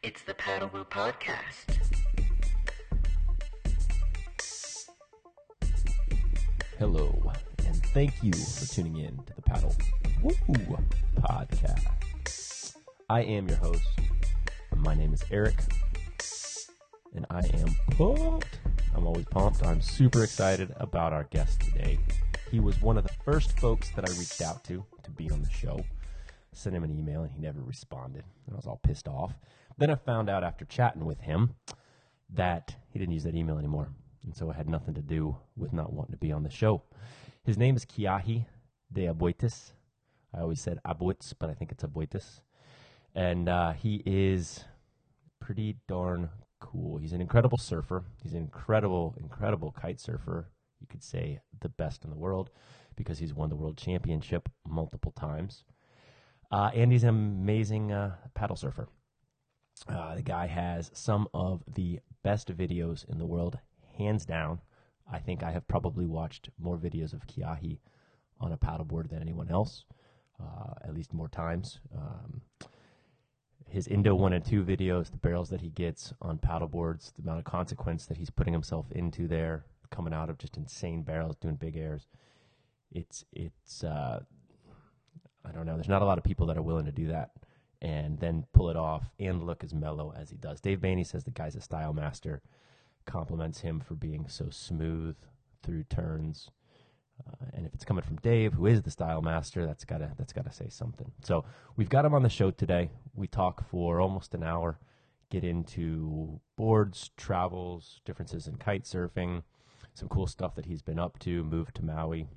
It's the Paddle Woo Podcast. Hello, and thank you for tuning in to the Paddle Woo Podcast. I am your host. My name is Eric, and I am pumped. I'm always pumped. I'm super excited about our guest today. He was one of the first folks that I reached out to to be on the show. Sent him an email, and he never responded. I was all pissed off. Then I found out after chatting with him that he didn't use that email anymore. And so it had nothing to do with not wanting to be on the show. His name is Keahi de Aboitiz. I always said Aboits, but I think it's Aboitis. And uh, he is pretty darn cool. He's an incredible surfer. He's an incredible, incredible kite surfer. You could say the best in the world because he's won the world championship multiple times. Uh, and he's an amazing uh, paddle surfer. Uh, the guy has some of the best videos in the world, hands down. I think I have probably watched more videos of Keahi on a paddleboard than anyone else, uh, at least more times. Um, his Indo 1 and 2 videos, the barrels that he gets on paddleboards, the amount of consequence that he's putting himself into there, coming out of just insane barrels, doing big airs. It's, it's, uh, I don't know. There's not a lot of people that are willing to do that and then pull it off and look as mellow as he does. Dave Boehne says the guy's a style master, compliments him for being so smooth through turns. Uh, and if it's coming from Dave, who is the style master, that's gotta that's gotta say something. So we've got him on the show today. We talk for almost an hour, get into boards, travels, differences in kite surfing, some cool stuff that he's been up to. Moved to Maui,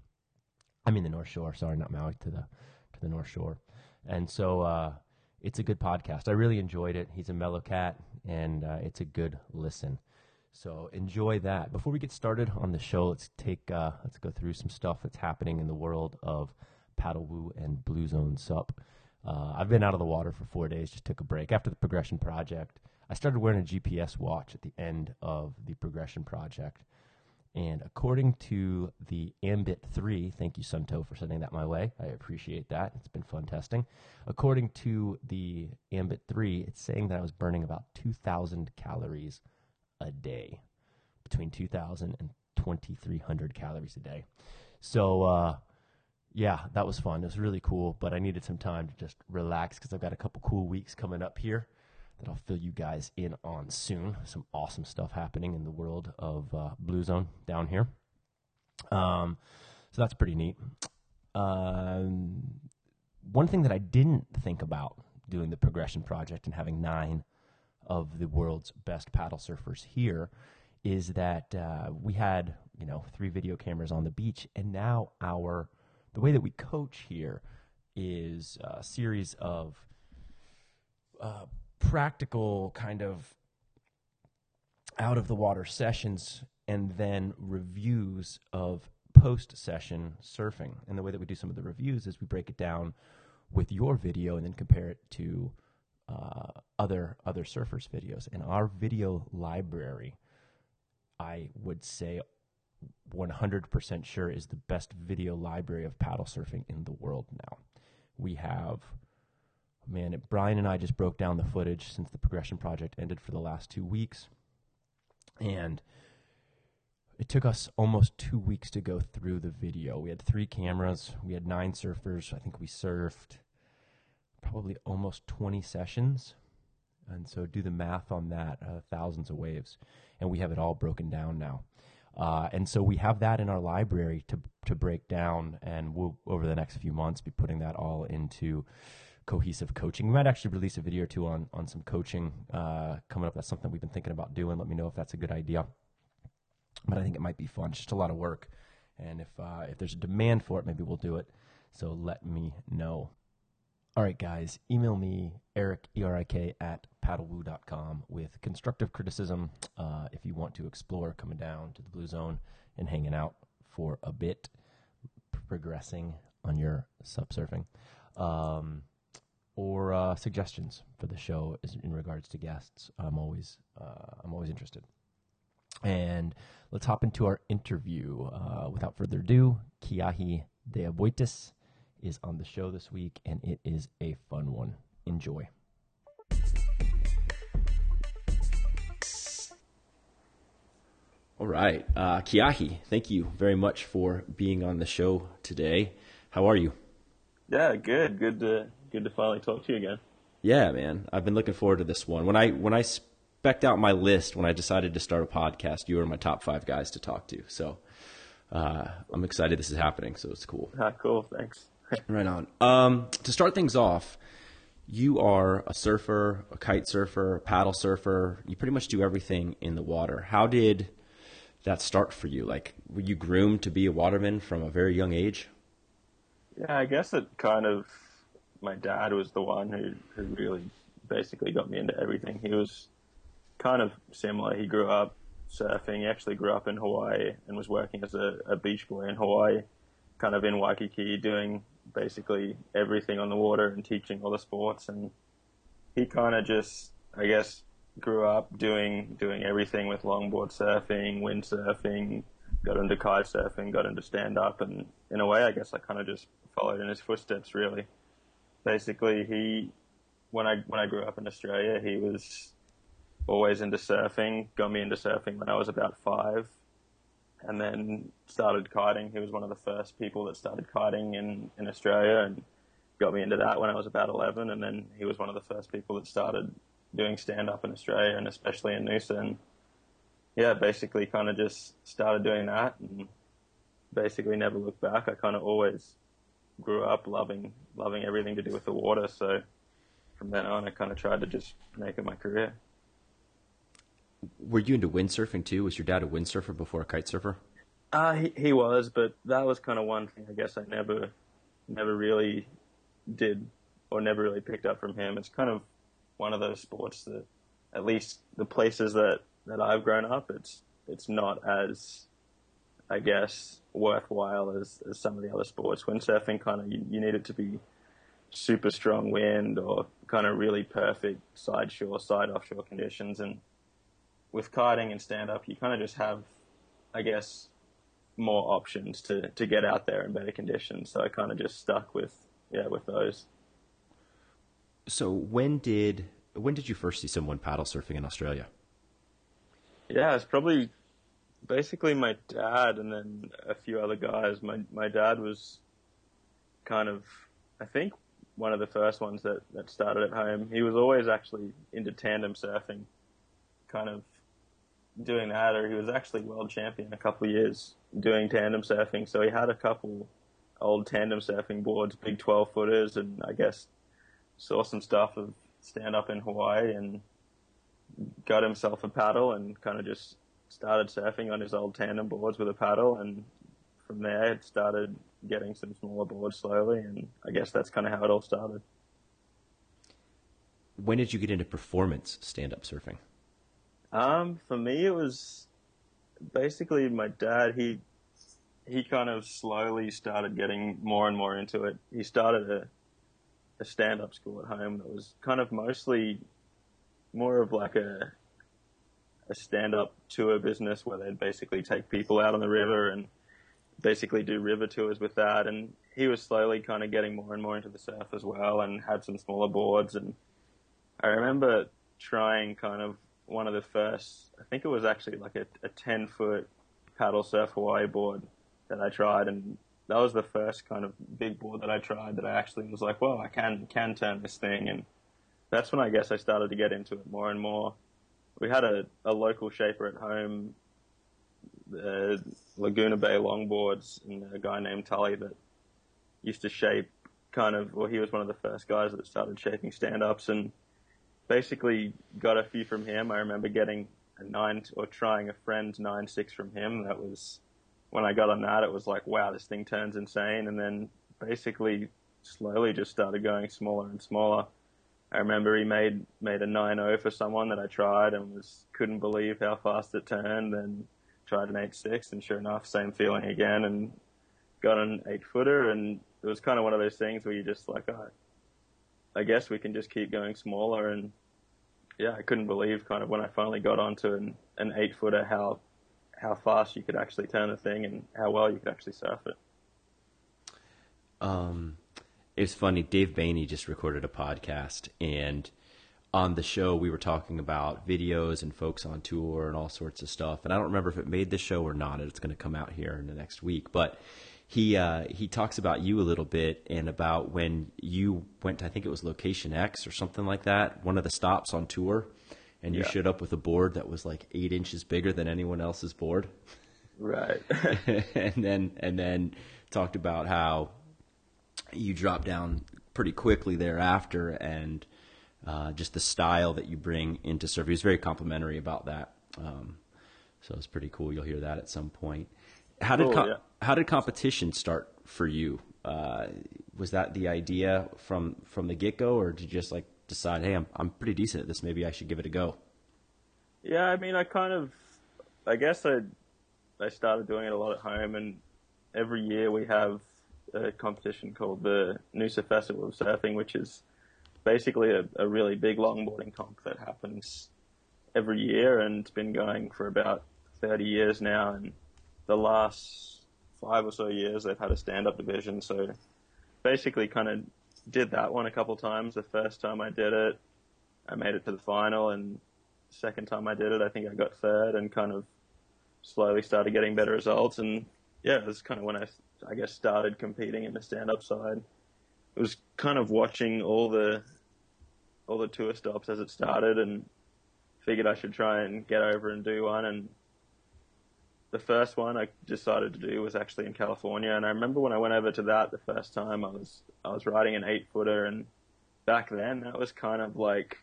I mean the North Shore. Sorry, not Maui to the to the North Shore. And so uh, it's a good podcast. I really enjoyed it. He's a mellow cat, and uh, it's a good listen. So enjoy that. Before we get started on the show, let's take uh, let's go through some stuff that's happening in the world of paddle woo and blue zone sup. Uh, I've been out of the water for four days. Just took a break after the progression project. I started wearing a GPS watch at the end of the progression project, and according to the Ambit 3, thank you, Suunto, for sending that my way. I appreciate that. It's been fun testing. According to the Ambit 3, it's saying that I was burning about 2,000 calories a day, between 2,000 and 2,300 calories a day. So, uh, yeah, that was fun. It was really cool, but I needed some time to just relax because I've got a couple cool weeks coming up here that I'll fill you guys in on soon. Some awesome stuff happening in the world of uh, Blue Zone down here. Um, so that's pretty neat. Um, one thing that I didn't think about doing the progression project and having nine of the world's best paddle surfers here is that uh, we had you know three video cameras on the beach, and now our the way that we coach here is a series of uh, practical kind of out of the water sessions and then reviews of post session surfing. And the way that we do some of the reviews is we break it down with your video and then compare it to uh, other other surfers' videos. And our video library, I would say, 100% sure is the best video library of paddle surfing in the world now. We have man, it, Brian and I just broke down the footage since the progression project ended for the last two weeks. And it took us almost two weeks to go through the video. We had three cameras, we had nine surfers. I think we surfed probably almost 20 sessions. And so do the math on that uh, thousands of waves. And we have it all broken down now. Uh, and so we have that in our library to to break down, and we'll over the next few months be putting that all into cohesive coaching. We might actually release a video or two on on some coaching uh, coming up. That's something we've been thinking about doing. Let me know if that's a good idea. But I think it might be fun. It's just a lot of work, and if uh, if there's a demand for it, maybe we'll do it. So let me know. All right, guys, email me, Eric, E-R-I-K, at paddlewoo.com with constructive criticism uh, if you want to explore coming down to the Blue Zone and hanging out for a bit, progressing on your sup surfing. Um, or uh, suggestions for the show in regards to guests, I'm always uh, I'm always interested. And let's hop into our interview. Uh, without further ado, Kiahi Deaboitis is on the show this week, and it is a fun one. Enjoy. All right, uh, Keahi, thank you very much for being on the show today. How are you? Yeah, good. Good to good to finally talk to you again. Yeah, man. I've been looking forward to this one. When I when I specked out my list when I decided to start a podcast, you were my top five guys to talk to. So uh, I'm excited this is happening. So it's cool. Ah, cool. Thanks. right on. Um, to start things off, you are a surfer, a kite surfer, a paddle surfer. You pretty much do everything in the water. How did that start for you? Like, were you groomed to be a waterman from a very young age? Yeah, I guess it kind of. My dad was the one who who really basically got me into everything. He was kind of similar. He grew up surfing. He actually grew up in Hawaii and was working as a, a beach boy in Hawaii, kind of in Waikiki, doing basically everything on the water and teaching all the sports. And he kind of just, I guess, grew up doing doing everything with longboard surfing, windsurfing, got into kite surfing, got into stand up, and in a way, I guess I kind of just followed in his footsteps. Really, basically, he when I when I grew up in Australia, he was always into surfing. Got me into surfing when I was about five, and then started kiting. He was one of the first people that started kiting in in Australia, and got me into that when I was about eleven. And then he was one of the first people that started doing stand up in Australia, and especially in Noosa. And yeah, basically, kind of just started doing that, and basically never looked back. I kind of always grew up loving loving everything to do with the water. So from then on, I kind of tried to just make it my career. Were you into windsurfing too? Was your dad a windsurfer before a kite surfer? Uh, he, he was, but that was kind of one thing I guess I never, never really did or never really picked up from him. It's kind of one of those sports that, at least the places that, that I've grown up, it's, it's not as, I guess, worthwhile as, as some of the other sports. Windsurfing kind of, you, you need it to be super strong wind or kind of really perfect side shore, side offshore conditions. And with kiting and stand up, you kind of just have, I guess, more options to, to get out there in better conditions. So I kind of just stuck with, yeah, with those. So when did when did you first see someone paddle surfing in Australia? Yeah, it's probably basically my dad and then a few other guys. My my dad was kind of, I think, one of the first ones that, that started at home. He was always actually into tandem surfing, kind of doing that, or he was actually world champion a couple of years doing tandem surfing. So he had a couple old tandem surfing boards, big 12 footers, and I guess saw some stuff of stand up in Hawaii and got himself a paddle and kind of just started surfing on his old tandem boards with a paddle. And from there, it started getting some smaller boards slowly. And I guess that's kind of how it all started. When did you get into performance stand up surfing? Um, for me, it was basically my dad. He he kind of slowly started getting more and more into it. He started a a stand up school at home that was kind of mostly more of like a a stand up tour business where they'd basically take people out on the river and basically do river tours with that. And he was slowly kind of getting more and more into the surf as well and had some smaller boards. And I remember trying kind of one of the first, I think it was actually like a, a 10 foot paddle surf Hawaii board that I tried. And that was the first kind of big board that I tried that I actually was like, well, I can, can turn this thing. And that's when I guess I started to get into it more and more. We had a, a local shaper at home, the Laguna Bay longboards, and a guy named Tully that used to shape kind of, well, he was one of the first guys that started shaping stand ups and basically got a few from him. I remember getting a nine or trying a friend's nine six from him. That was when I got on that. It was like, wow, this thing turns insane. And then basically slowly just started going smaller and smaller. I remember he made made a 9.0 for someone that I tried and was couldn't believe how fast it turned. And tried an 8.6, and sure enough, same feeling again, and got an eight footer. And it was kind of one of those things where you just like, oh, I guess we can just keep going smaller. And yeah, I couldn't believe kind of when I finally got onto an, an eight footer how how fast you could actually turn the thing and how well you could actually surf it. Um, it's funny. Dave Boehne just recorded a podcast, and on the show we were talking about videos and folks on tour and all sorts of stuff. And I don't remember if it made the show or not. It's going to come out here in the next week, but he uh, he talks about you a little bit and about when you went to I think it was Location X or something like that, one of the stops on tour, and you Yeah. showed up with a board that was like eight inches bigger than anyone else's board. Right. and then and then talked about how you drop down pretty quickly thereafter, and uh, just the style that you bring into surf. He was very complimentary about that, um, so it's pretty cool. You'll hear that at some point. How did Cool, com- yeah. how did competition start for you? Uh, was that the idea from from the get go, or did you just like decide, hey, I'm I'm pretty decent at this, maybe I should give it a go? Yeah, I mean, I kind of, I guess I, I started doing it a lot at home, and every year we have a competition called the Noosa Festival of Surfing, which is basically a, a really big longboarding comp that happens every year, and it's been going for about 30 years now, and the last five or so years they've had a stand-up division, so basically kind of did that one a couple times. The first time I did it, I made it to the final, and second time I did it, I think I got third and kind of slowly started getting better results. And yeah, it was kind of when I, I guess, started competing in the stand-up side. It was kind of watching all the, all the tour stops as it started and figured I should try and get over and do one. And the first one I decided to do was actually in California. And I remember when I went over to that the first time, I was, I was riding an eight footer and back then that was kind of like,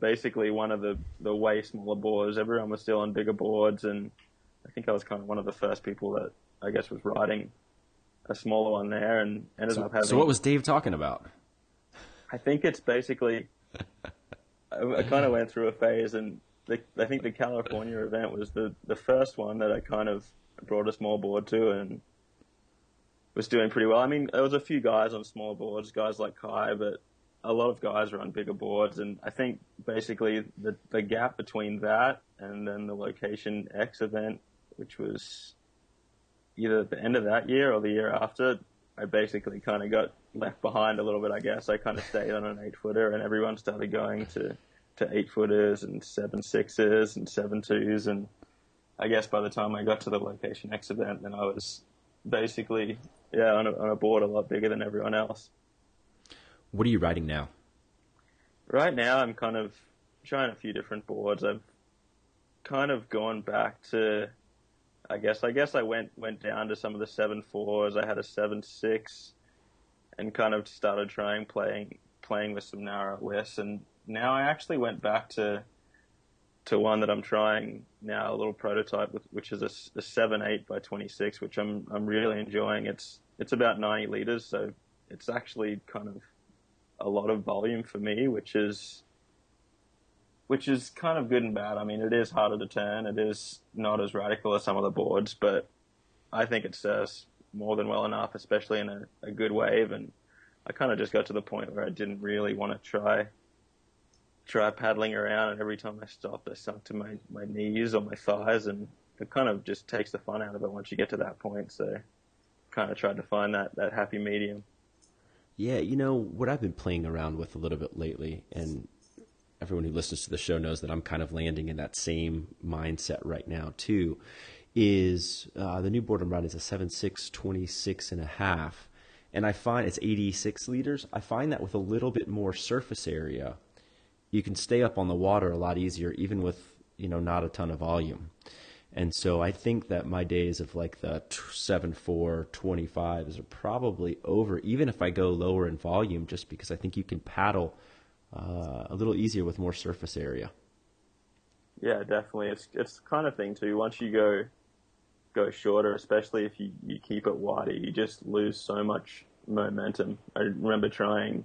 basically one of the, the way smaller boards. Everyone was still on bigger boards, and I think I was kind of one of the first people that I guess was riding a smaller one there, and ended So, up having. so what was Dave talking about? I think it's basically. I, I kind of went through a phase, and the, I think the California event was the the first one that I kind of brought a small board to, and was doing pretty well. I mean, there was a few guys on small boards, guys like Kai, but a lot of guys are on bigger boards, and I think basically the the gap between that and then the Location X event, which was either at the end of that year or the year after, I basically kind of got left behind a little bit. I guess I kind of stayed on an eight footer, and everyone started going to to eight footers and seven sixes and seven twos, and I guess by the time I got to the Location X event, then I was basically yeah on a, on a board a lot bigger than everyone else. What are you riding now? Right now, I'm kind of trying a few different boards. I've kind of gone back to, I guess, I guess I went went down to some of the seven fours. I had a seven six, and kind of started trying playing playing with some narrow lifts. And now I actually went back to to one that I'm trying now, a little prototype, with, which is a seven eight by twenty six, which I'm I'm really enjoying. It's it's about ninety liters, so it's actually kind of a lot of volume for me, which is which is kind of good and bad. I mean, it is harder to turn. It is not as radical as some of the boards, but I think it serves more than well enough, especially in a, a good wave. And I kind of just got to the point where I didn't really want to try try paddling around, and every time I stopped, I sunk to my my knees or my thighs, and it kind of just takes the fun out of it once you get to that point. So, kind of tried to find that that happy medium. Yeah, you know what I've been playing around with a little bit lately, and everyone who listens to the show knows that I'm kind of landing in that same mindset right now too. Is uh, the new board I'm riding is a seven six twenty six and a half, and I find it's 86 liters. I find that with a little bit more surface area, you can stay up on the water a lot easier, even with you know not a ton of volume. And so I think that my days of like the t- 7 4 25s are probably over, even if I go lower in volume, just because I think you can paddle uh, a little easier with more surface area. Yeah, definitely. It's it's kind of thing too. Once you go go shorter, especially if you, you keep it wider, you just lose so much momentum. I remember trying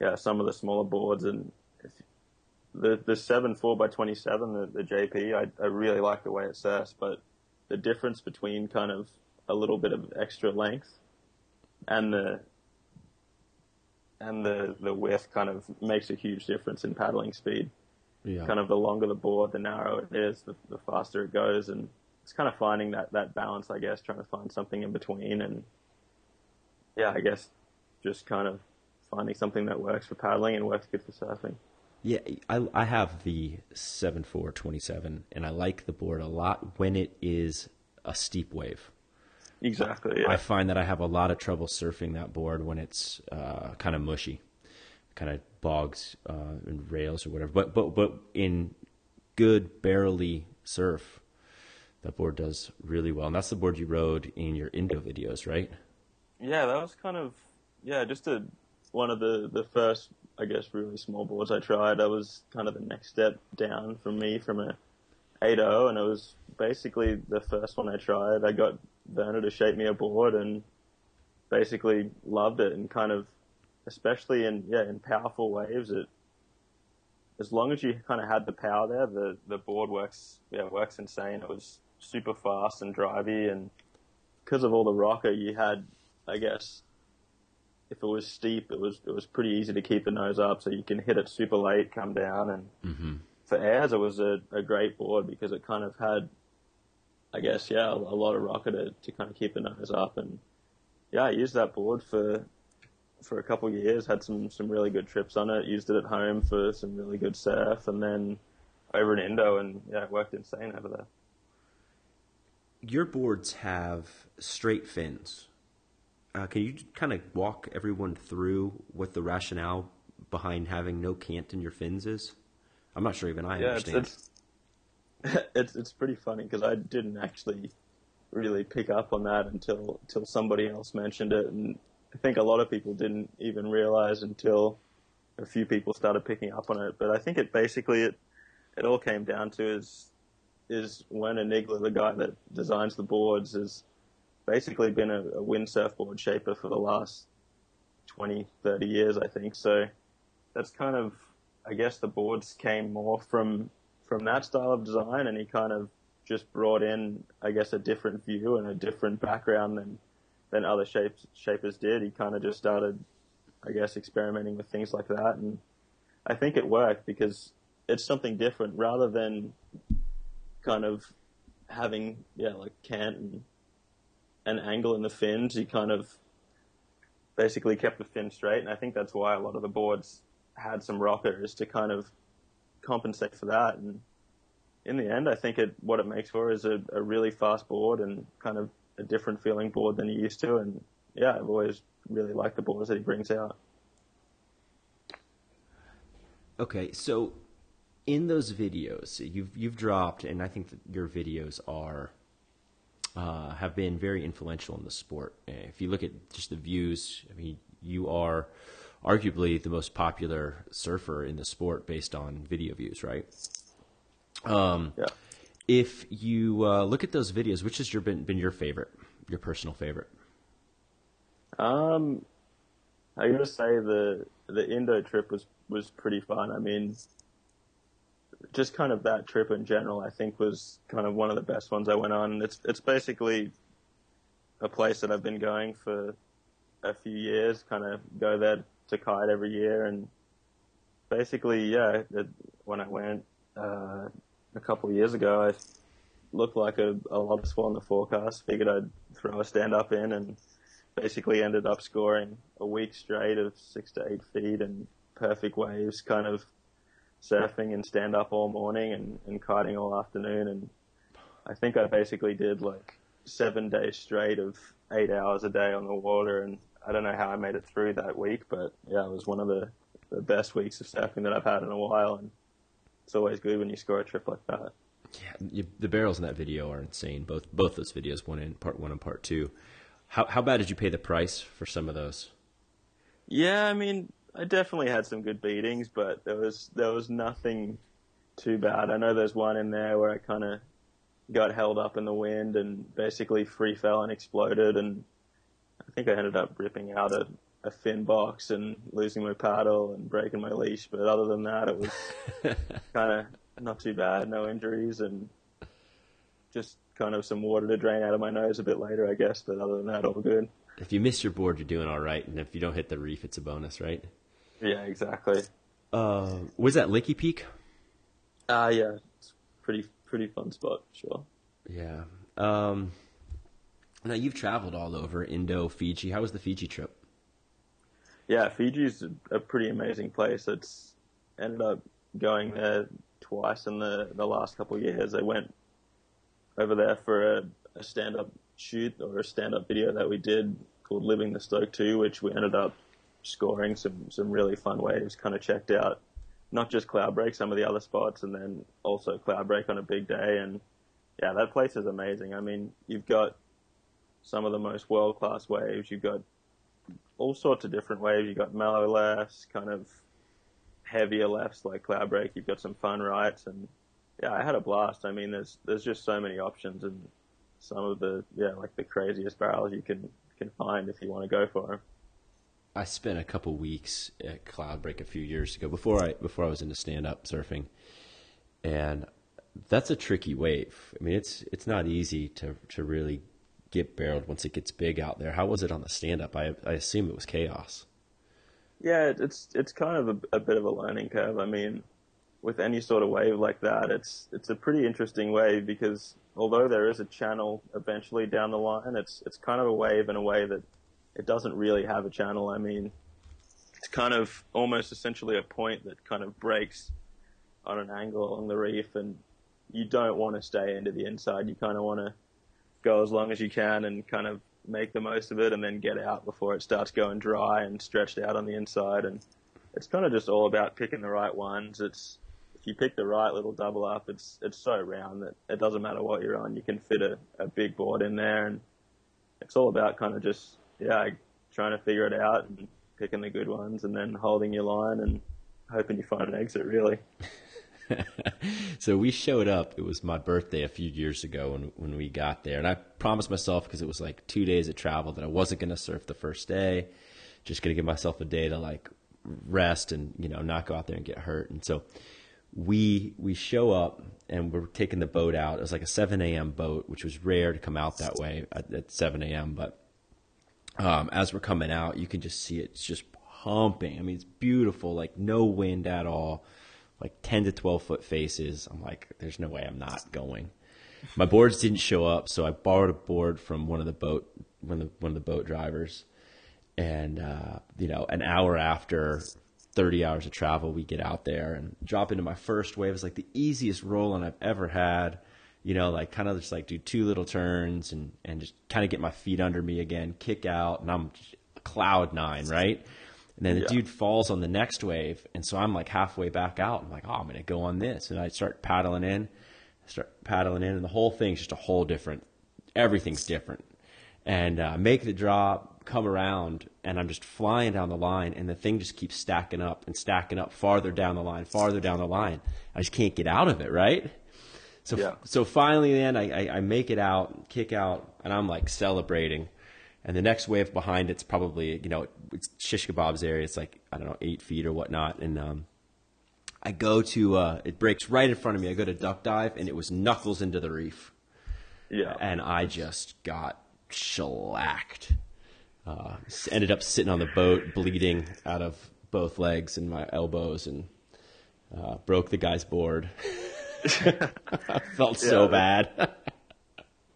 yeah, some of the smaller boards and the the seven four by twenty seven, the, the JP, I I really like the way it surfs, but the difference between kind of a little bit of extra length and the and the the width kind of makes a huge difference in paddling speed Yeah. kind of the longer the board, the narrower it is, the, the faster it goes, and it's kind of finding that that balance, I guess, trying to find something in between, and yeah, I guess just kind of finding something that works for paddling and works good for surfing. Yeah, I, I have the 7427, and I like the board a lot when it is a steep wave. Exactly. Yeah. I find that I have a lot of trouble surfing that board when it's uh, kind of mushy, kind of bogs uh, and rails or whatever. But but but in good barely surf, that board does really well, and that's the board you rode in your Indo videos, right? Yeah, that was kind of yeah, just a one of the the first I guess really small boards I tried. That was kind of the next step down from me from a 8.0, and it was basically the first one I tried. I got Werner to shape me a board and basically loved it, and kind of especially in yeah in powerful waves it. As long as you kind of had the power there, the, the board works yeah works insane. It was super fast and drivey, and because of all the rocker you had, I guess if it was steep, it was it was pretty easy to keep the nose up, so you can hit it super late, come down, and Mm-hmm. for airs, it was a, a great board because it kind of had, I guess, yeah, a, a lot of rocker to, to kind of keep the nose up, and yeah, I used that board for for a couple of years, had some some really good trips on it, used it at home for some really good surf, and then over in Indo, and yeah, it worked insane over there. Your boards have straight fins. Uh, can you kind of walk everyone through what the rationale behind having no cant in your fins is? I'm not sure even I yeah, understand. it's, it's it's it's pretty funny because I didn't actually really pick up on that until until somebody else mentioned it, and I think a lot of people didn't even realize until a few people started picking up on it. But I think it basically it it all came down to is is when Gnigler, the guy that designs the boards, has basically been a, a board shaper for the last 20, 30 years, I think. So that's kind of, I guess the boards came more from from that style of design, and he kind of just brought in, I guess, a different view and a different background than than other shapes shapers did. He kind of just started, I guess, experimenting with things like that, and I think it worked because it's something different rather than kind of having yeah like cant and an angle in the fins. He kind of basically kept the fin straight, and I think that's why a lot of the boards had some rockers to kind of compensate for that. And in the end, I think it what it makes for is a, a really fast board and kind of a different feeling board than you used to. And yeah, I've always really liked the boards that he brings out. Okay, so in those videos you've you've dropped, and I think that your videos are uh, have been very influential in the sport. If you look at just the views, I mean, you are arguably the most popular surfer in the sport based on video views, right? Um, Yeah. If you uh, look at those videos, which has your been, been your favorite, your personal favorite? Um, I gotta say the the Indo trip was was pretty fun. I mean, just kind of that trip in general, I think was kind of one of the best ones I went on. It's it's basically a place that I've been going for a few years. Kind of go there to kite every year, and basically, yeah, it, when I went uh, a couple of years ago, I looked like a, a swell in the forecast. Figured I'd throw a stand up in and basically ended up scoring a week straight of six to eight feet and perfect waves, kind of surfing and stand up all morning and, and kiting all afternoon. And I think I basically did like seven days straight of eight hours a day on the water. And I don't know how I made it through that week, but yeah, it was one of the, the best weeks of staffing that I've had in a while. And it's always good when you score a trip like that. Yeah, you, the barrels in that video are insane. Both both those videos, one in part one and part two. How how bad did you pay the price for some of those? Yeah, I mean, I definitely had some good beatings, but there was there was nothing too bad. I know there's one in there where I kind of got held up in the wind and basically free fell and exploded, and I think I ended up ripping out a, a fin box and losing my paddle and breaking my leash. But other than that, it was kind of not too bad. No injuries and just kind of some water to drain out of my nose a bit later, I guess. But other than that, all good. If you miss your board, you're doing all right, and if you don't hit the reef, it's a bonus, right? Yeah, exactly. Uh, was that Lakey Peak? Ah, yeah, it's pretty pretty fun spot, sure. Yeah. Um, now you've traveled all over Indo, Fiji. How was the Fiji trip? yeah, Fiji's a, pretty amazing place. It's ended up going there twice in the the last couple of years. I went over there for a, a stand up shoot or a stand up video that we did called Living the Stoke 2, which we ended up scoring some some really fun waves. Kind of checked out not just Cloudbreak, some of the other spots, and then also Cloudbreak on a big day. And yeah, that place is amazing. I mean, you've got some of the most world class waves. You've got all sorts of different waves. You've got mellow lefts, kind of heavier lefts like Cloudbreak. You've got some fun rights, and yeah, I had a blast. I mean, there's there's just so many options, and some of the yeah like the craziest barrels you can can find if you want to go for them. I spent a couple weeks at Cloudbreak a few years ago before I before I was into stand up surfing, and that's a tricky wave. I mean, it's it's not easy to to really get barreled once it gets big out there. How was it on the stand up? I I assume it was chaos. Yeah, it's it's kind of a, a bit of a learning curve. I mean, with any sort of wave like that, it's it's a pretty interesting wave because although there is a channel eventually down the line, it's it's kind of a wave in a way that it doesn't really have a channel. I mean, it's kind of almost essentially a point that kind of breaks on an angle along the reef, and you don't want to stay into the inside. You kind of want to go as long as you can and kind of make the most of it, and then get out before it starts going dry and stretched out on the inside. And it's kind of just all about picking the right ones. It's if you pick the right little double up, it's it's so round that it doesn't matter what you're on. You can fit a, a big board in there, and it's all about kind of just yeah, trying to figure it out and picking the good ones, and then holding your line and hoping you find an exit. Really. so we showed up. It was my birthday a few years ago when when we got there, and I promised myself because it was like two days of travel that I wasn't going to surf the first day. Just going to give myself a day to like rest and you know not go out there and get hurt. And so we we show up and we're taking the boat out. It was like a 7 a.m. boat, which was rare to come out that way at, at 7 a.m. But um, as we're coming out, you can just see it. it's just pumping. I mean, it's beautiful, like no wind at all like 10 to 12 foot faces. I'm like, there's no way I'm not going. My boards didn't show up, so I borrowed a board from one of the boat one of the, one of the boat drivers. And uh, you know, an hour after 30 hours of travel, we get out there and drop into my first wave. It's like the easiest rolling I've ever had. You know, like kind of just like do two little turns and and just kind of get my feet under me again, kick out, and I'm cloud nine, right? And then the yeah. dude falls on the next wave, and so I'm like halfway back out. I'm like, oh, I'm gonna go on this, and I start paddling in, start paddling in, and the whole thing's just a whole different. Everything's different, and uh, make the drop, come around, and I'm just flying down the line, and the thing just keeps stacking up and stacking up farther down the line, farther down the line. I just can't get out of it, right? So, yeah. so finally, then I, I, I make it out, kick out, and I'm like celebrating and the next wave behind it's probably you know it's shish kebabs area. It's like I don't know eight feet or whatnot, and um, I go to uh, it breaks right in front of me. I go to duck dive, and it was knuckles into the reef. Yeah, and I just got shellacked. Uh, ended up sitting on the boat, bleeding out of both legs and my elbows, and uh, broke the guy's board. I felt yeah, so bad.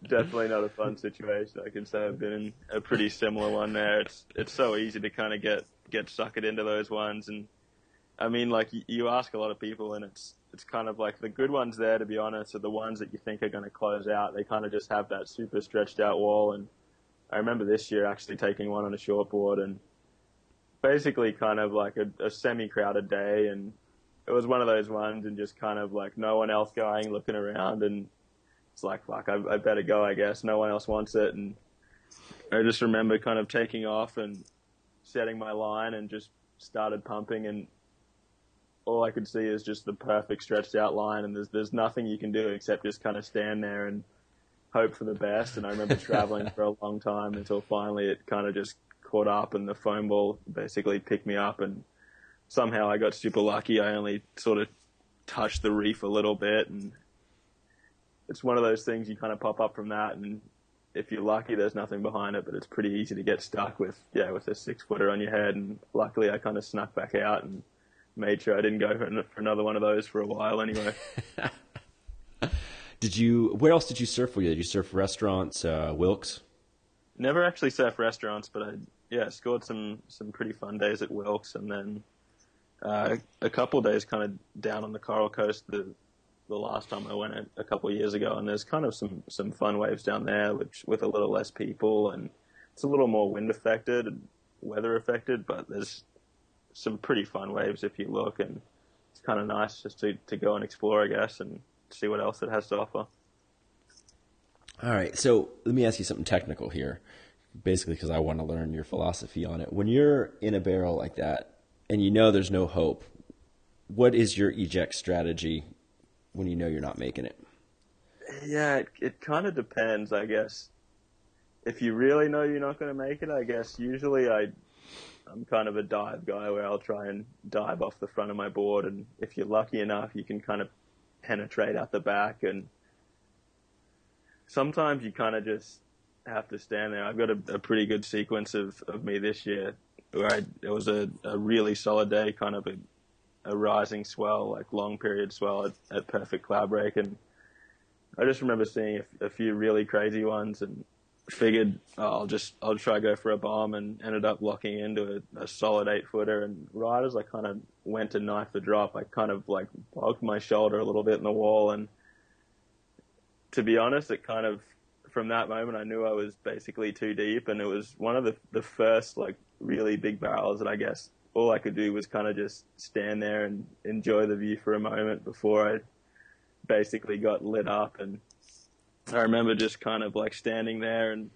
definitely not a fun situation. I can say I've been in a pretty similar one there. It's it's so easy to kind of get get suckered into those ones, and I mean, like you ask a lot of people, and it's it's kind of like the good ones there, to be honest, are the ones that you think are going to close out. They kind of just have that super stretched out wall, and I remember this year actually taking one on a shortboard and basically kind of like a, a semi crowded day, and it was one of those ones, and just kind of like no one else going, looking around, and it's like, fuck, I, I better go, I guess. No one else wants it. And I just remember kind of taking off and setting my line and just started pumping. And all I could see is just the perfect stretched out line. And there's there's nothing you can do except just kind of stand there and hope for the best. And I remember traveling for a long time until finally it kind of just caught up and the foam ball basically picked me up. And somehow I got super lucky. I only sort of touched the reef a little bit and it's one of those things you kind of pop up from that, and if you're lucky, there's nothing behind it, but it's pretty easy to get stuck with yeah with a six footer on your head. And luckily, I kind of snuck back out and made sure I didn't go for, another one of those for a while anyway. did you? Where else did you surf? For you? Did you surf restaurants, uh, Wilkes? Never actually surf restaurants, but I yeah, scored some some pretty fun days at Wilkes, and then uh, a couple of days kind of down on the Coral Coast. The the last time I went a, a couple of years ago, and there's kind of some some fun waves down there, which with a little less people, and it's a little more wind affected and weather affected, but there's some pretty fun waves if you look, and it's kind of nice just to to go and explore, I guess, and see what else it has to offer. All right, so let me ask you something technical here, basically because I want to learn your philosophy on it. When you're in a barrel like that and you know there's no hope, what is your eject strategy when you know you're not making it? Yeah, it, it kind of depends, I guess. If you really know you're not going to make it, I guess usually I, I'm kind of a dive guy where I'll try and dive off the front of my board, and if you're lucky enough, you can kind of penetrate out the back and sometimes you kind of just have to stand there. I've got a, a pretty good sequence of, of me this year where I, it was a, a really solid day, kind of a, a rising swell, like long period swell at, at perfect Cloudbreak. And I just remember seeing a, a few really crazy ones and figured oh, I'll just, I'll try to go for a bomb and ended up locking into a, a solid eight footer. And right as I kind of went to knife the drop, I kind of like bogged my shoulder a little bit in the wall and to be honest, it kind of from that moment I knew I was basically too deep, and it was one of the the first like really big barrels that I guess all I could do was kind of just stand there and enjoy the view for a moment before I basically got lit up. And I remember just kind of like standing there and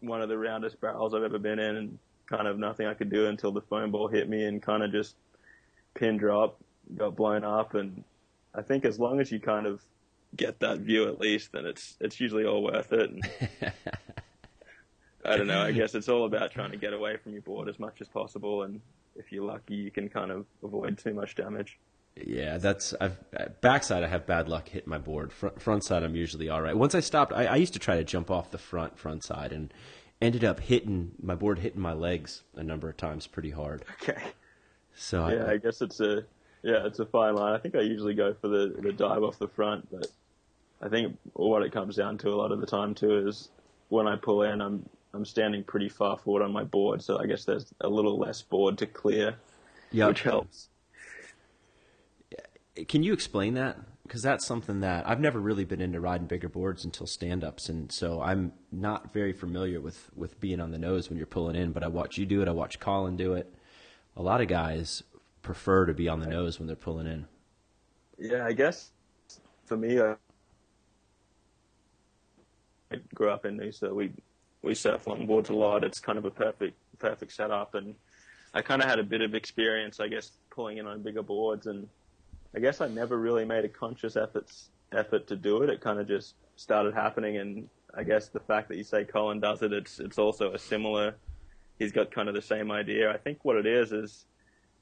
one of the roundest barrels I've ever been in, and kind of nothing I could do until the foam ball hit me and kind of just pin drop, got blown up, and I think as long as you kind of get that view at least, then it's it's usually all worth it. And I don't know. I guess it's all about trying to get away from your board as much as possible, and if you're lucky, you can kind of avoid too much damage. Yeah, that's I've uh, backside. I have bad luck hitting my board. Front, front side, I'm usually all right. Once I stopped, I, I used to try to jump off the front front side and ended up hitting my board, hitting my legs a number of times pretty hard. Okay. So yeah, I, I guess it's a yeah, it's a fine line. I think I usually go for the the dive off the front, but I think what it comes down to a lot of the time too is when I pull in, I'm I'm standing pretty far forward on my board, so I guess there's a little less board to clear, Yep. which helps. Can you explain that? Because that's something that I've never really been into riding bigger boards until stand ups, and so I'm not very familiar with with being on the nose when you're pulling in. But I watch you do it. I watch Colin do it. A lot of guys prefer to be on the nose when they're pulling in. Yeah, I guess for me, I, I grew up in Noosa. We we surf longboards a lot. It's kind of a perfect perfect setup, and I kind of had a bit of experience, I guess, pulling in on bigger boards, and I guess I never really made a conscious efforts effort to do it. It kind of just started happening, and I guess the fact that you say Colin does it, it's it's also a similar. He's got kind of the same idea. I think what it is is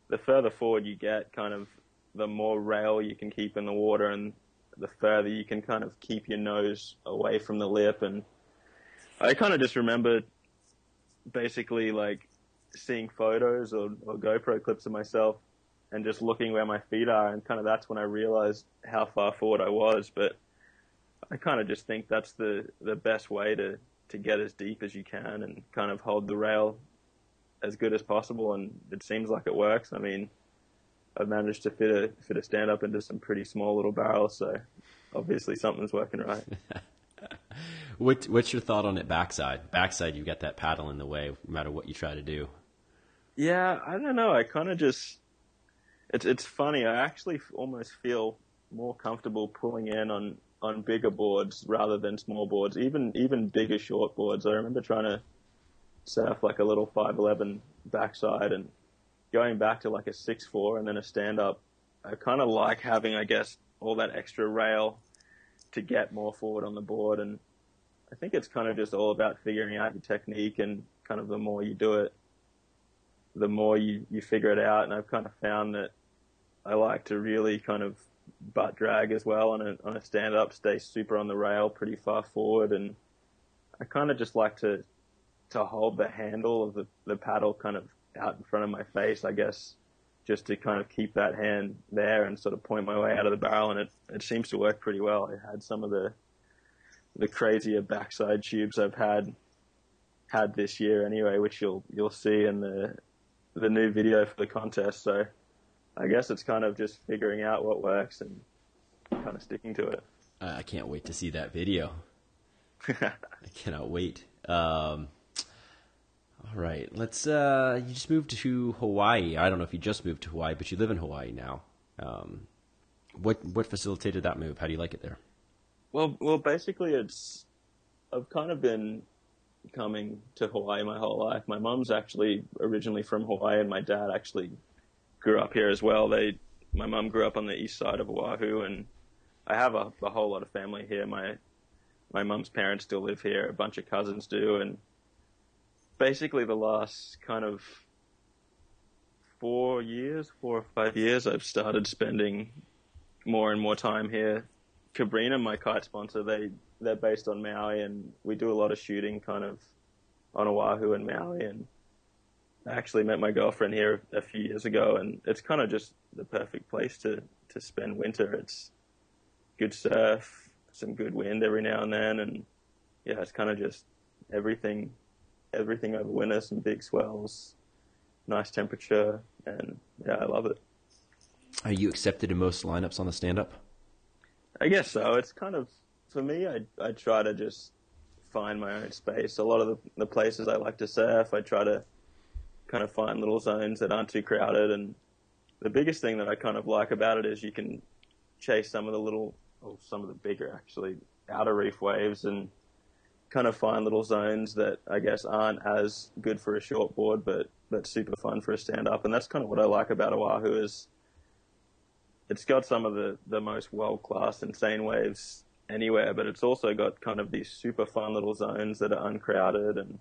the further forward you get, kind of the more rail you can keep in the water, and the further you can kind of keep your nose away from the lip. And I kind of just remember basically like seeing photos or, or GoPro clips of myself and just looking where my feet are, and kind of that's when I realized how far forward I was. But I kind of just think that's the the best way to to get as deep as you can and kind of hold the rail as good as possible. And it seems like it works. I mean, I've managed to fit a fit a stand up into some pretty small little barrels, so obviously something's working right. What, what's your thought on it backside? Backside, you got that paddle in the way, no matter what you try to do. Yeah, I don't know. I kind of just it's it's funny. I actually almost feel more comfortable pulling in on on bigger boards rather than small boards. Even even bigger short boards. I remember trying to surf like a little five eleven backside and going back to like a six four and then a stand up. I kind of like having, I guess, all that extra rail to get more forward on the board and. I think it's kind of just all about figuring out your technique and kind of the more you do it, the more you, you figure it out. And I've kind of found that I like to really kind of butt drag as well on a, on a stand up, stay super on the rail pretty far forward. And I kind of just like to, to hold the handle of the, the paddle kind of out in front of my face, I guess, just to kind of keep that hand there and sort of point my way out of the barrel. And it, it seems to work pretty well. I had some of the, the crazier backside tubes I've had had this year anyway, which you'll you'll see in the the new video for the contest. So I guess it's kind of just figuring out what works and kind of sticking to it. Uh, I can't wait to see that video. I cannot wait. Um, all right, let's. Uh, you just moved to Hawaii. I don't know if you just moved to Hawaii, but you live in Hawaii now. Um, what what facilitated that move? How do you like it there? Well, well, basically, it's I've kind of been coming to Hawaii my whole life. My mom's actually originally from Hawaii, and my dad actually grew up here as well. They, my mom grew up on the east side of Oahu, and I have a, a whole lot of family here. My my mum's parents still live here. A bunch of cousins do, and basically the last kind of four years, four or five years, I've started spending more and more time here. Cabrinha, my kite sponsor, they they're based on Maui, and we do a lot of shooting kind of on Oahu and Maui. And I actually met my girlfriend here a few years ago, and it's kind of just the perfect place to to spend winter. It's good surf, some good wind every now and then, and yeah, it's kind of just everything, everything over winter, some big swells, nice temperature, and yeah, I love it. Are you accepted in most lineups on the stand up? I guess so. It's kind of for me. I I try to just find my own space. A lot of the, the places I like to surf, I try to kind of find little zones that aren't too crowded. And the biggest thing that I kind of like about it is you can chase some of the little, or some of the bigger actually, outer reef waves and kind of find little zones that I guess aren't as good for a short board, but but super fun for a stand up. And that's kind of what I like about Oahu is it's got some of the, the most world class insane waves anywhere, but it's also got kind of these super fun little zones that are uncrowded and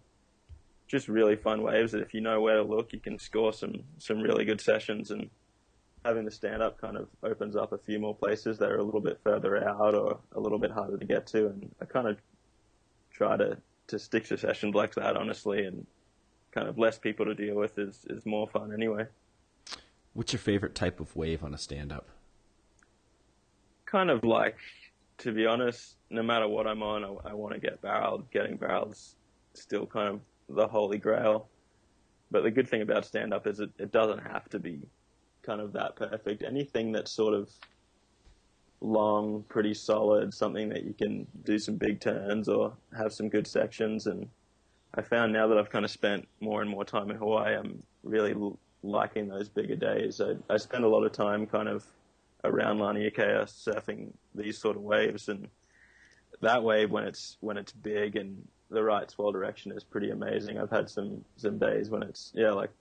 just really fun waves that if you know where to look, you can score some, some really good sessions and having the stand up kind of opens up a few more places that are a little bit further out or a little bit harder to get to. And I kind of try to, to stick to sessions like that, honestly, and kind of less people to deal with is, is more fun anyway. What's your favorite type of wave on a stand up? Kind of like, to be honest, no matter what I'm on, I, I want to get barreled. Getting barrel's still kind of the holy grail. But the good thing about stand up is it, it doesn't have to be kind of that perfect. Anything that's sort of long, pretty solid, something that you can do some big turns or have some good sections. And I found now that I've kind of spent more and more time in Hawaii, I'm really liking those bigger days. I, I spend a lot of time kind of around Laniakea surfing these sort of waves, and that wave when it's when it's big and the right swell direction is pretty amazing. I've had some some days when it's yeah like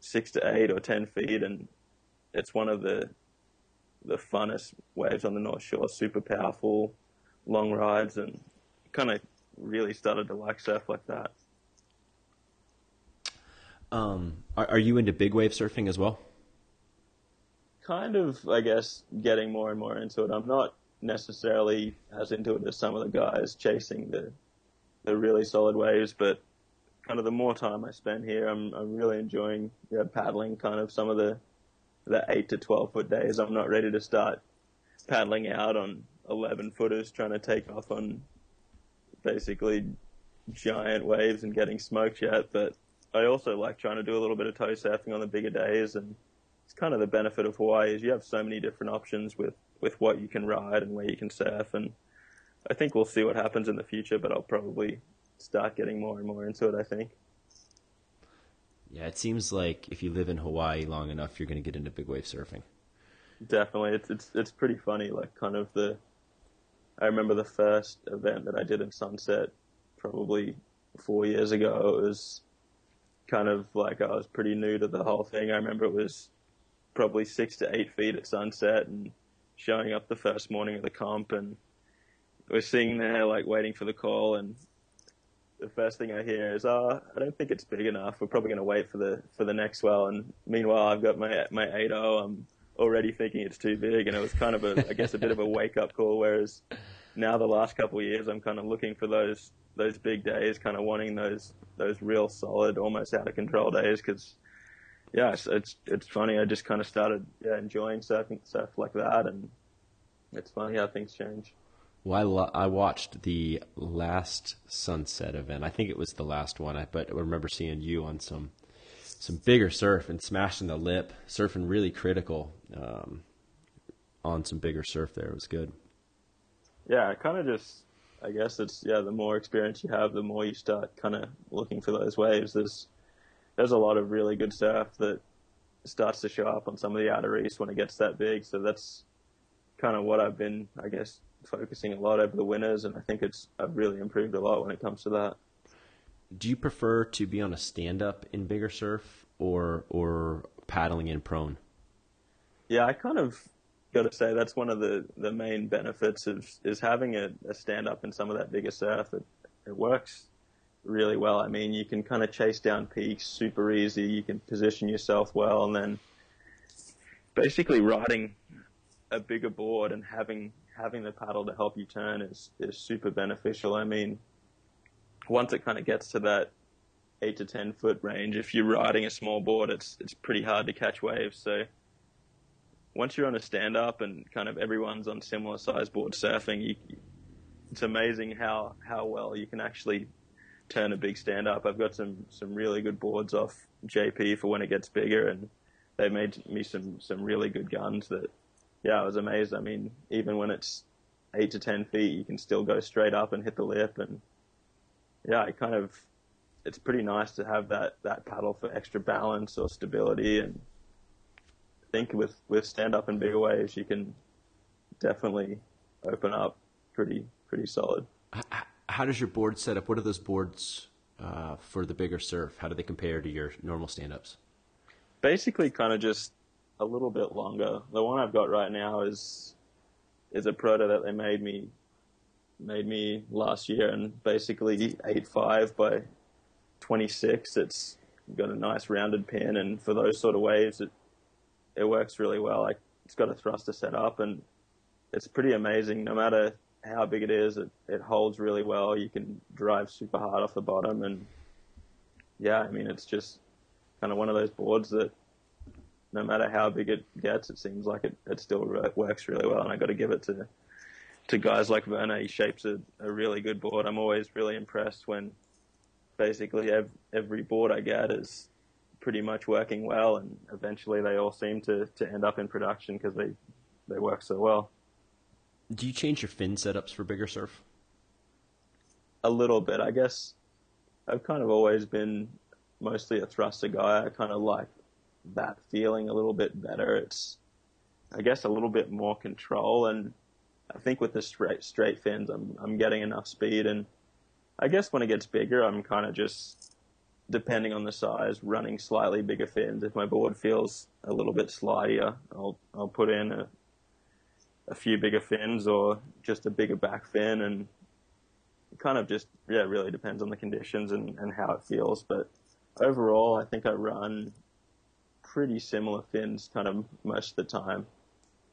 six to eight or ten feet, and it's one of the the funnest waves on the North Shore. Super powerful, long rides, and kind of really started to like surf like that. Um, are, are you into big wave surfing as well? Kind of, I guess, getting more and more into it. I'm not necessarily as into it as some of the guys chasing the the really solid waves, but kind of the more time I spend here, I'm I'm really enjoying yeah, paddling. Kind of some of the the eight to twelve foot days. I'm not ready to start paddling out on eleven footers, trying to take off on basically giant waves and getting smoked yet. But I also like trying to do a little bit of toe surfing on the bigger days and it's kind of the benefit of Hawaii is you have so many different options with with what you can ride and where you can surf, and I think we'll see what happens in the future. But I'll probably start getting more and more into it. I think. Yeah, it seems like if you live in Hawaii long enough, you're going to get into big wave surfing. Definitely, it's it's it's pretty funny. Like kind of the, I remember the first event that I did in Sunset, probably four years ago. It was kind of like I was pretty new to the whole thing. I remember it was probably six to eight feet at sunset and showing up the first morning of the comp and we're sitting there like waiting for the call and the first thing I hear is, "Oh, I don't think it's big enough. We're probably going to wait for the for the next well." And meanwhile, I've got my my 8.0. I'm already thinking it's too big, and it was kind of a, I guess, a bit of a wake up call. Whereas now, the last couple of years, I'm kind of looking for those those big days, kind of wanting those those real solid, almost out of control days because yeah, it's, it's it's funny. I just kind of started yeah, enjoying surfing stuff like that, and it's funny how things change. Well, I, lo- I watched the last sunset event. I think it was the last one. I but I remember seeing you on some some bigger surf and smashing the lip, surfing really critical um, on some bigger surf. There, it was good. Yeah, I kind of just, I guess it's yeah. The more experience you have, the more you start kind of looking for those waves. There's there's a lot of really good surf that starts to show up on some of the outer east when it gets that big. So that's kind of what I've been, I guess, focusing a lot over the winters, and I think it's I've really improved a lot when it comes to that. Do you prefer to be on a stand up in bigger surf or or paddling in prone? Yeah, I kind of got to say that's one of the, the main benefits of is having a, a stand up in some of that bigger surf. It, it works really well. I mean, you can kind of chase down peaks super easy. You can position yourself well, and then basically riding a bigger board and having having the paddle to help you turn is is super beneficial. I mean, once it kind of gets to that eight to ten foot range, if you're riding a small board, it's it's pretty hard to catch waves. So once you're on a stand up and kind of everyone's on similar size board surfing, you, it's amazing how how well you can actually turn a big stand up. I've got some some really good boards off JP for when it gets bigger, and they made me some some really good guns that yeah, I was amazed. I mean, even when it's eight to ten feet, you can still go straight up and hit the lip, and yeah, it kind of it's pretty nice to have that that paddle for extra balance or stability. And I think with with stand up and bigger waves, you can definitely open up pretty pretty solid. How does your board set up? What are those boards uh, for the bigger surf? How do they compare to your normal stand ups? Basically, kind of just a little bit longer. The one I've got right now is is a proto that they made me made me last year, and basically eight five by twenty six. It's got a nice rounded pin, and for those sort of waves, it it works really well. Like it's got a thruster set up, and it's pretty amazing. No matter how big it is, it it holds really well. You can drive super hard off the bottom, and yeah, I mean it's just kind of one of those boards that no matter how big it gets, it seems like it, it still works really well. And I got to give it to to guys like Werner. He shapes a, a really good board. I'm always really impressed when basically every, every board I get is pretty much working well, and eventually they all seem to, to end up in production because they they work so well. Do you change your fin setups for bigger surf? A little bit, I guess. I've kind of always been mostly a thruster guy. I kind of like that feeling a little bit better. It's, I guess, a little bit more control, and I think with the straight straight fins, I'm I'm getting enough speed, and I guess when it gets bigger, I'm kind of just depending on the size, running slightly bigger fins. If my board feels a little bit slidier, I'll I'll put in a a few bigger fins or just a bigger back fin, and it kind of just yeah, really depends on the conditions and and how it feels, but overall, I think I run pretty similar fins kind of most of the time.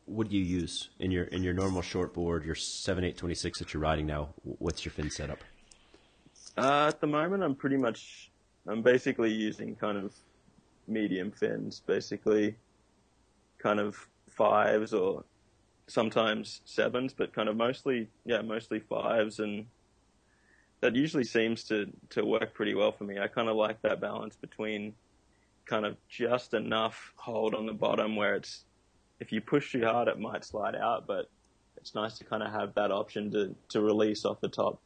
What do you use in your in your normal short board, your seven eight twenty six that you're riding now? What's your fin setup? Uh, at the moment, I'm pretty much I'm basically using kind of medium fins, basically kind of fives or sometimes sevens, but kind of mostly yeah mostly fives and that usually seems to to work pretty well for me. I kind of like that balance between kind of just enough hold on the bottom where it's if you push too hard it might slide out, but it's nice to kind of have that option to, to release off the top.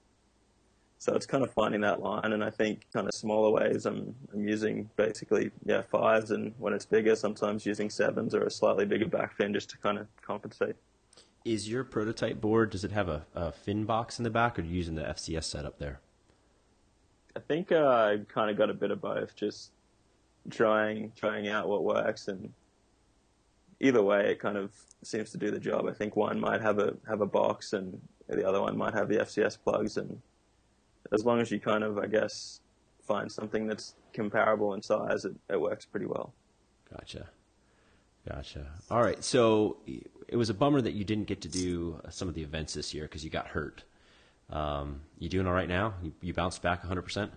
So it's kind of finding that line, and I think kind of smaller waves I'm I'm using basically yeah fives, and when it's bigger, sometimes using sevens or a slightly bigger back fin just to kind of compensate. Is your prototype board? Does it have a, a fin box in the back, or are you using the FCS setup there? I think uh, I kind of got a bit of both. Just trying trying out what works and either way it kind of seems to do the job. I think one might have a have a box and the other one might have the FCS plugs and as long as you kind of I guess find something that's comparable in size it, it works pretty well. Gotcha. Gotcha. All right. So it was a bummer that you didn't get to do some of the events this year because you got hurt. Um, you doing all right now? You, you bounced back 100%?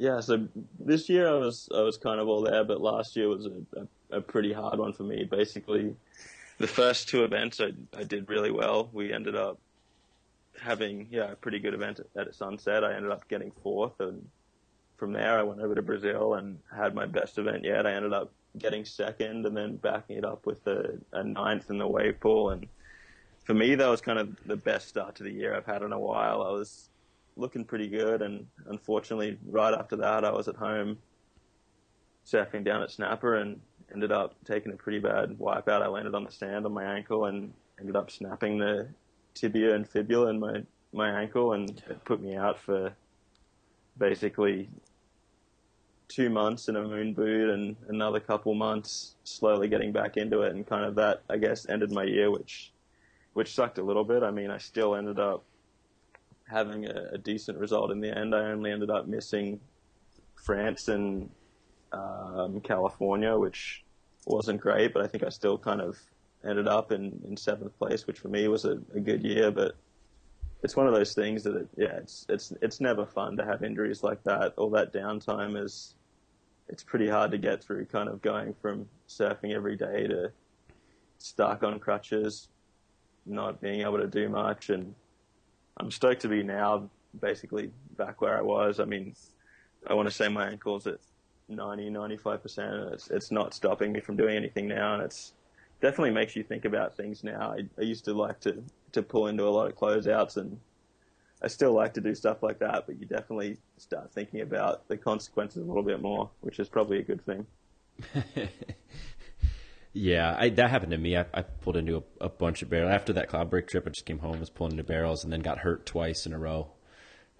yeah, so this year I was I was kind of all there, but last year was a, a, a pretty hard one for me. Basically, the first two events I, I did really well. We ended up having yeah a pretty good event at, at Sunset. I ended up getting fourth, and from there I went over to Brazil and had my best event yet. I ended up getting second, and then backing it up with a, a ninth in the wave pool. And for me, that was kind of the best start to the year I've had in a while. I was looking pretty good, and unfortunately, right after that, I was at home surfing down at Snapper and ended up taking a pretty bad wipeout. I landed on the sand on my ankle and ended up snapping the tibia and fibula in my my ankle, and it put me out for basically two months in a moon boot and another couple months slowly getting back into it and kind of that I guess ended my year which which sucked a little bit. I mean I still ended up having a, a decent result in the end. I only ended up missing France and um, California, which wasn't great, but I think I still kind of ended up in, in seventh place, which for me was a, a good year. But it's one of those things that, it, yeah, it's it's it's never fun to have injuries like that. All that downtime is it's pretty hard to get through. Kind of going from surfing every day to stuck on crutches, not being able to do much, and I'm stoked to be now basically back where I was. I mean, I want to say my ankle's at 90, 95%. It's, it's not stopping me from doing anything now. And it's definitely makes you think about things now. I, I used to like to, to pull into a lot of closeouts and I still like to do stuff like that, but you definitely start thinking about the consequences a little bit more, which is probably a good thing. yeah, I, that happened to me. I, I pulled into a, a, bunch of barrels after that Cloudbreak trip. I just came home, was pulling into barrels, and then got hurt twice in a row.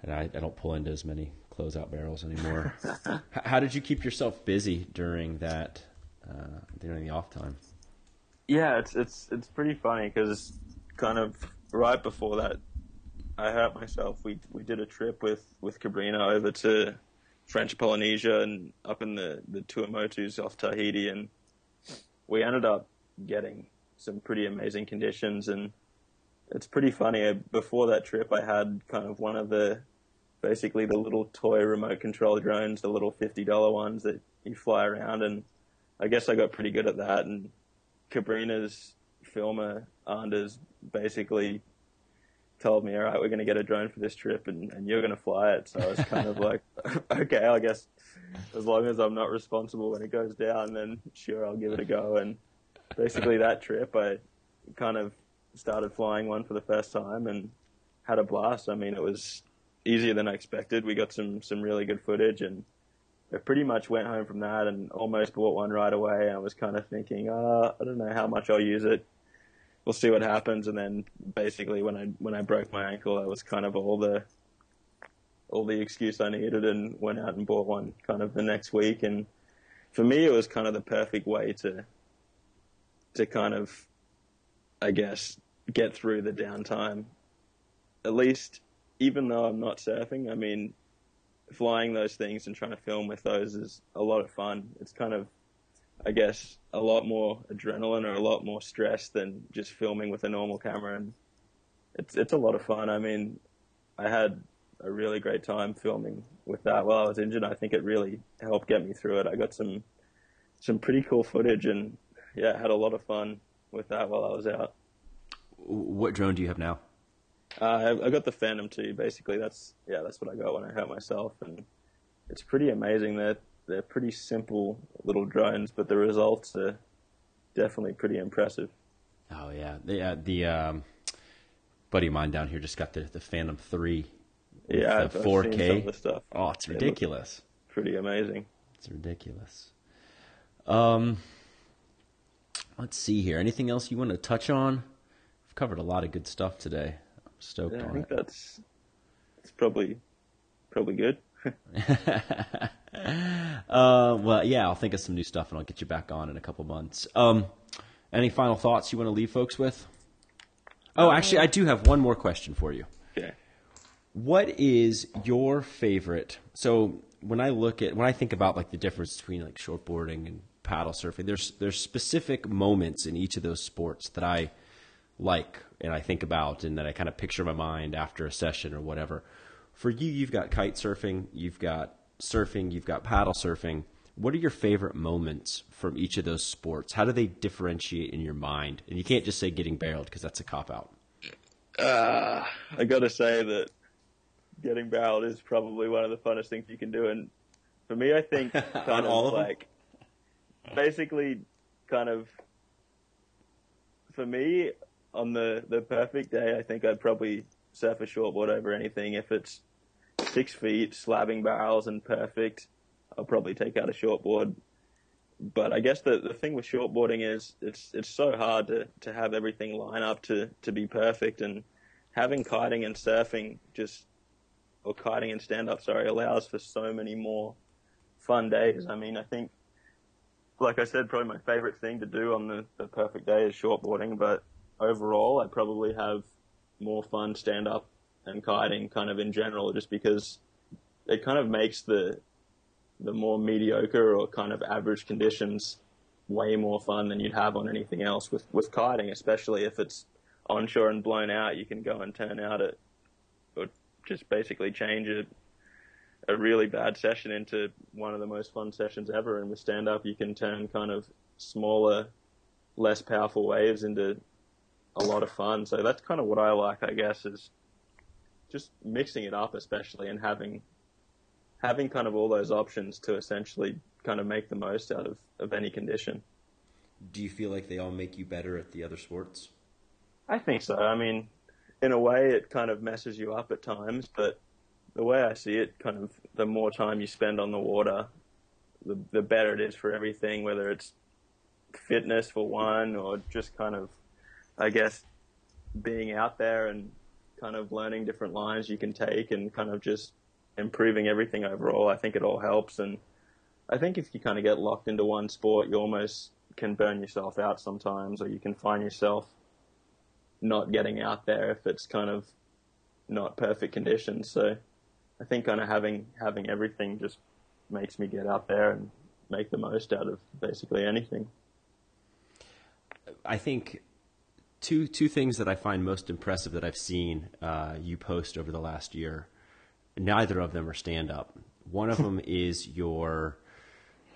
And I, I don't pull into as many closeout barrels anymore. How did you keep yourself busy during that uh, during the off time? Yeah, it's it's it's pretty funny because kind of right before that, I hurt myself. We we did a trip with with Cabrinha over to French Polynesia and up in the the Tuamotus off Tahiti, and we ended up getting some pretty amazing conditions and it's pretty funny. Before that trip, I had kind of one of the basically the little toy remote control drones, the little fifty dollar ones that you fly around, and I guess I got pretty good at that. And Cabrinha's filmer Anders basically told me, "All right, we're going to get a drone for this trip, and, and you're going to fly it." So I was kind of like, "Okay, I guess as long as I'm not responsible when it goes down, then sure, I'll give it a go." And basically, that trip, I kind of started flying one for the first time and had a blast. I mean, it was easier than I expected. We got some some really good footage, and I pretty much went home from that and almost bought one right away. I was kind of thinking, uh, I don't know how much I'll use it. We'll see what happens. And then basically, when I when I broke my ankle, that was kind of all the all the excuse I needed, and went out and bought one kind of the next week. And for me, it was kind of the perfect way to to kind of, I guess, get through the downtime. At least even though I'm not surfing, I mean, flying those things and trying to film with those is a lot of fun. It's kind of, I guess, a lot more adrenaline or a lot more stress than just filming with a normal camera, and it's it's a lot of fun. I mean, I had a really great time filming with that while I was injured. I think it really helped get me through it. I got some some pretty cool footage, and yeah, had a lot of fun with that while I was out. What drone do you have now? Uh, I got the Phantom 2. Basically, that's yeah, that's what I got when I hurt myself, and it's pretty amazing. They're they're pretty simple little drones, but the results are definitely pretty impressive. Oh yeah, the uh, the um, buddy of mine down here just got the the Phantom 3. Yeah, the 4K stuff. Oh, it's ridiculous. Pretty amazing. It's ridiculous. Um, let's see here. Anything else you want to touch on? We've covered a lot of good stuff today I'm stoked yeah, on I think it. That's it's probably probably good. uh, well, yeah, I'll think of some new stuff and I'll get you back on in a couple months. Um, any final thoughts you want to leave folks with? Oh, actually, I do have one more question for you. Okay. What is your favorite? So when I look at when I think about like the difference between like shortboarding and paddle surfing, there's there's specific moments in each of those sports that I like and I think about and that I kind of picture in my mind after a session or whatever. For you, you've got kite surfing, you've got surfing, you've got paddle surfing. What are your favorite moments from each of those sports? How do they differentiate in your mind? And you can't just say getting barreled because that's a cop out. Uh, I got to say that getting barreled is probably one of the funnest things you can do, and for me, I think kind of all of them? like basically kind of for me on the the perfect day, I think I'd probably surf a shortboard over anything. If it's six feet, slabbing barrels, and perfect, I'll probably take out a shortboard. But I guess the the thing with shortboarding is it's it's so hard to to have everything line up to to be perfect, and having kiting and surfing just or kiting and stand up, sorry, allows for so many more fun days. I mean, I think, like I said, probably my favorite thing to do on the, the perfect day is shortboarding, but overall, I probably have more fun stand up and kiting kind of in general, just because it kind of makes the the more mediocre or kind of average conditions way more fun than you'd have on anything else. With with kiting, especially if it's onshore and blown out, you can go and turn out it or just basically change it a really bad session into one of the most fun sessions ever. And with stand up, you can turn kind of smaller, less powerful waves into a lot of fun. So that's kind of what I like, I guess, is just mixing it up, especially and having having kind of all those options to essentially kind of make the most out of, of any condition. Do you feel like they all make you better at the other sports? I think so. I mean, in a way, it kind of messes you up at times, but the way I see it, kind of the more time you spend on the water, the the better it is for everything. Whether it's fitness for one, or just kind of, I guess, being out there and kind of learning different lines you can take, and kind of just improving everything overall. I think it all helps, and I think if you kind of get locked into one sport, you almost can burn yourself out sometimes, or you can find yourself not getting out there if it's kind of not perfect conditions. So I think kind of having having everything just makes me get out there and make the most out of basically anything. I think two two things that I find most impressive that I've seen uh, you post over the last year. Neither of them are stand up. One of them is your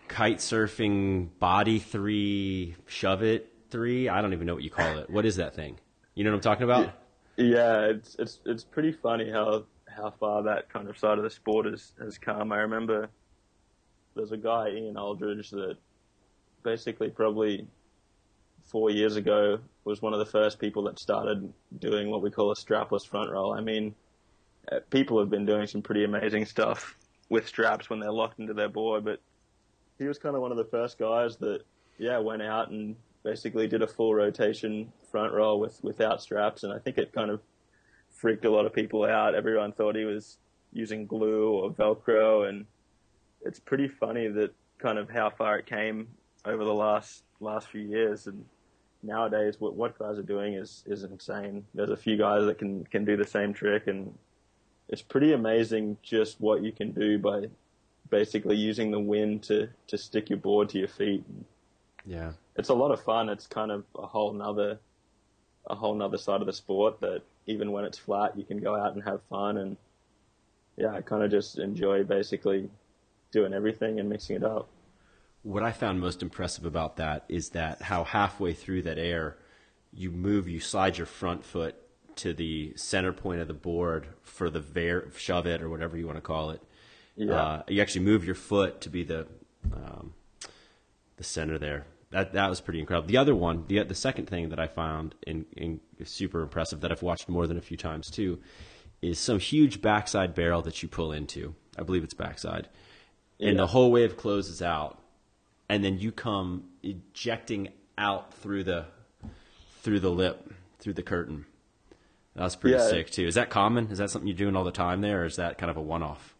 kite surfing body three, shove it three. I don't even know what you call it. What is that thing? You know what I'm talking about? Yeah, it's it's it's pretty funny how how far that kind of side of the sport has has come. I remember there's a guy Ian Alldredge that basically probably four years ago was one of the first people that started doing what we call a strapless front roll. I mean, uh, people have been doing some pretty amazing stuff with straps when they're locked into their board, but he was kind of one of the first guys that, yeah, went out and basically did a full rotation front roll with without straps, and I think it kind of freaked a lot of people out. Everyone thought he was using glue or Velcro, and it's pretty funny that kind of how far it came over the last last few years. And nowadays, what what guys are doing is is insane. There's a few guys that can can do the same trick, and it's pretty amazing just what you can do by basically using the wind to to stick your board to your feet. Yeah. It's a lot of fun. It's kind of a whole nother a whole nother side of the sport that even when it's flat, you can go out and have fun. And yeah, I kind of just enjoy basically doing everything and mixing it up. What I found most impressive about that is that how halfway through that air, you move, you slide your front foot to the center point of the board for the ver- shove it or whatever you want to call it. Yeah. Uh, you actually move your foot to be the um, the center there. That that was pretty incredible. The other one, the the second thing that I found in, in super impressive that I've watched more than a few times too, is some huge backside barrel that you pull into. I believe it's backside, and the whole wave closes out, and then you come ejecting out through the through the lip through the curtain. That was pretty Yeah. sick too. Is that common? Is that something you're doing all the time there, or is that kind of a one off?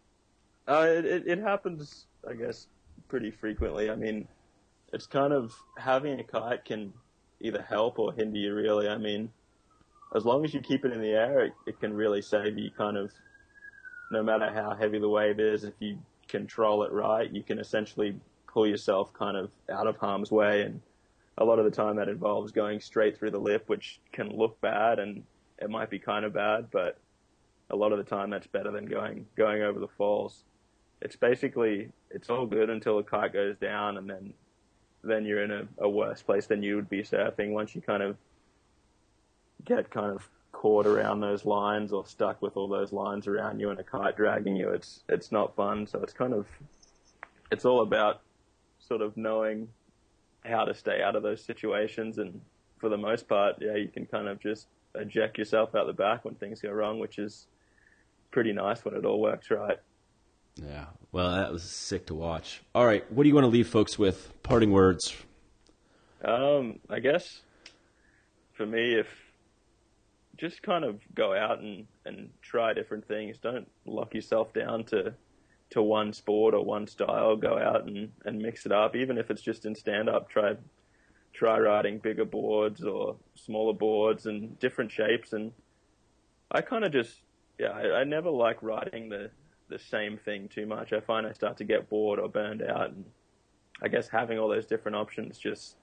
Uh, it, it, it happens, I guess, pretty frequently. I mean, it's kind of having a kite can either help or hinder you, really. I mean, as long as you keep it in the air, it, it can really save you kind of no matter how heavy the wave is. If you control it right, you can essentially pull yourself kind of out of harm's way. And a lot of the time that involves going straight through the lip, which can look bad and it might be kind of bad, but a lot of the time that's better than going going over the falls. It's basically it's all good until the kite goes down, and then then you're in a, a worse place than you would be surfing once you kind of get kind of caught around those lines or stuck with all those lines around you and a kite dragging you, it's it's not fun. So it's kind of it's all about sort of knowing how to stay out of those situations and for the most part, yeah, you can kind of just eject yourself out the back when things go wrong, which is pretty nice when it all works right. Yeah. Well, that was sick to watch. All right, what do you want to leave folks with? Parting words. Um, I guess for me, if just kind of go out and, and try different things. Don't lock yourself down to to one sport or one style. Go out and, and mix it up. Even if it's just in stand up, try try riding bigger boards or smaller boards and different shapes. And I kind of just yeah, I, I never like riding the the same thing too much. I find I start to get bored or burned out, and I guess having all those different options just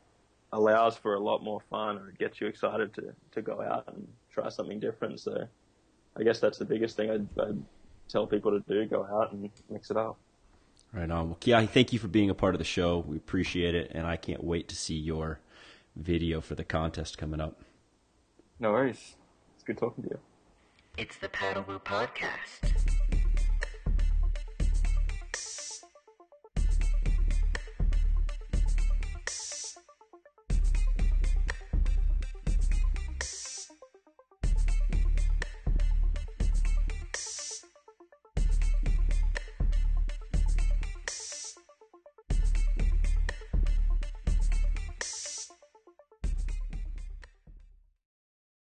allows for a lot more fun or gets you excited to, to go out and try something different. So I guess that's the biggest thing I'd, I'd tell people to do, go out and mix it up. Right on. Well, Keahi, thank you for being a part of the show. We appreciate it, and I can't wait to see your video for the contest coming up. No worries. It's good talking to you. It's the PaddleWoo Podcast.